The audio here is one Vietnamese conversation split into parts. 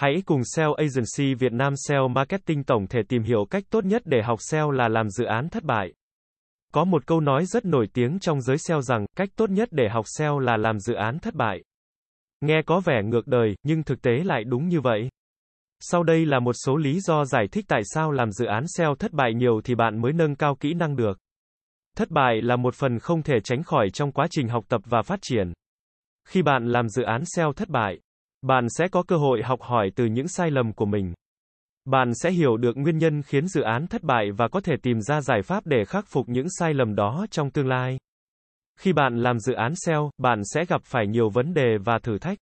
Hãy cùng SEO Agency Việt Nam SEO Marketing tổng thể tìm hiểu cách tốt nhất để học SEO là làm dự án thất bại. Có một câu nói rất nổi tiếng trong giới SEO rằng, cách tốt nhất để học SEO là làm dự án thất bại. Nghe có vẻ ngược đời, nhưng thực tế lại đúng như vậy. Sau đây là một số lý do giải thích tại sao làm dự án SEO thất bại nhiều thì bạn mới nâng cao kỹ năng được. Thất bại là một phần không thể tránh khỏi trong quá trình học tập và phát triển. Khi bạn làm dự án SEO thất bại, bạn sẽ có cơ hội học hỏi từ những sai lầm của mình. Bạn sẽ hiểu được nguyên nhân khiến dự án thất bại và có thể tìm ra giải pháp để khắc phục những sai lầm đó trong tương lai. Khi bạn làm dự án SEO, bạn sẽ gặp phải nhiều vấn đề và thử thách.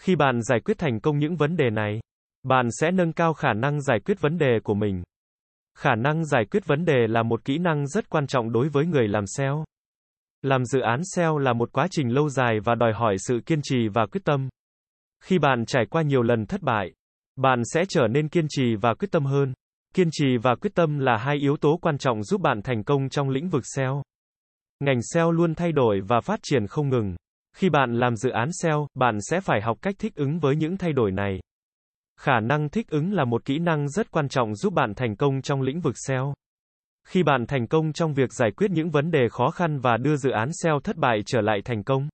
Khi bạn giải quyết thành công những vấn đề này, bạn sẽ nâng cao khả năng giải quyết vấn đề của mình. Khả năng giải quyết vấn đề là một kỹ năng rất quan trọng đối với người làm SEO. Làm dự án SEO là một quá trình lâu dài và đòi hỏi sự kiên trì và quyết tâm. Khi bạn trải qua nhiều lần thất bại, bạn sẽ trở nên kiên trì và quyết tâm hơn. Kiên trì và quyết tâm là hai yếu tố quan trọng giúp bạn thành công trong lĩnh vực SEO. Ngành SEO luôn thay đổi và phát triển không ngừng. Khi bạn làm dự án SEO, bạn sẽ phải học cách thích ứng với những thay đổi này. Khả năng thích ứng là một kỹ năng rất quan trọng giúp bạn thành công trong lĩnh vực SEO. Khi bạn thành công trong việc giải quyết những vấn đề khó khăn và đưa dự án SEO thất bại trở lại thành công,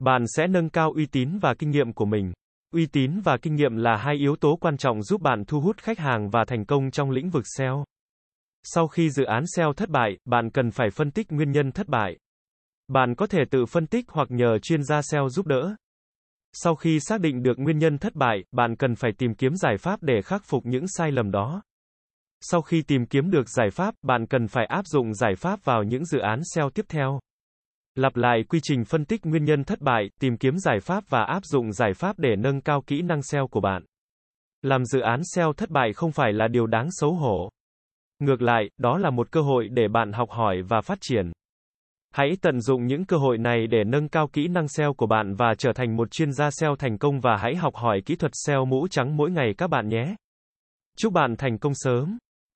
bạn sẽ nâng cao uy tín và kinh nghiệm của mình. Uy tín và kinh nghiệm là hai yếu tố quan trọng giúp bạn thu hút khách hàng và thành công trong lĩnh vực SEO. Sau khi dự án SEO thất bại, bạn cần phải phân tích nguyên nhân thất bại. Bạn có thể tự phân tích hoặc nhờ chuyên gia SEO giúp đỡ. Sau khi xác định được nguyên nhân thất bại, bạn cần phải tìm kiếm giải pháp để khắc phục những sai lầm đó. Sau khi tìm kiếm được giải pháp, bạn cần phải áp dụng giải pháp vào những dự án SEO tiếp theo. Lặp lại quy trình phân tích nguyên nhân thất bại, tìm kiếm giải pháp và áp dụng giải pháp để nâng cao kỹ năng SEO của bạn. Làm dự án SEO thất bại không phải là điều đáng xấu hổ. Ngược lại, đó là một cơ hội để bạn học hỏi và phát triển. Hãy tận dụng những cơ hội này để nâng cao kỹ năng SEO của bạn và trở thành một chuyên gia SEO thành công và hãy học hỏi kỹ thuật SEO mũ trắng mỗi ngày các bạn nhé. Chúc bạn thành công sớm.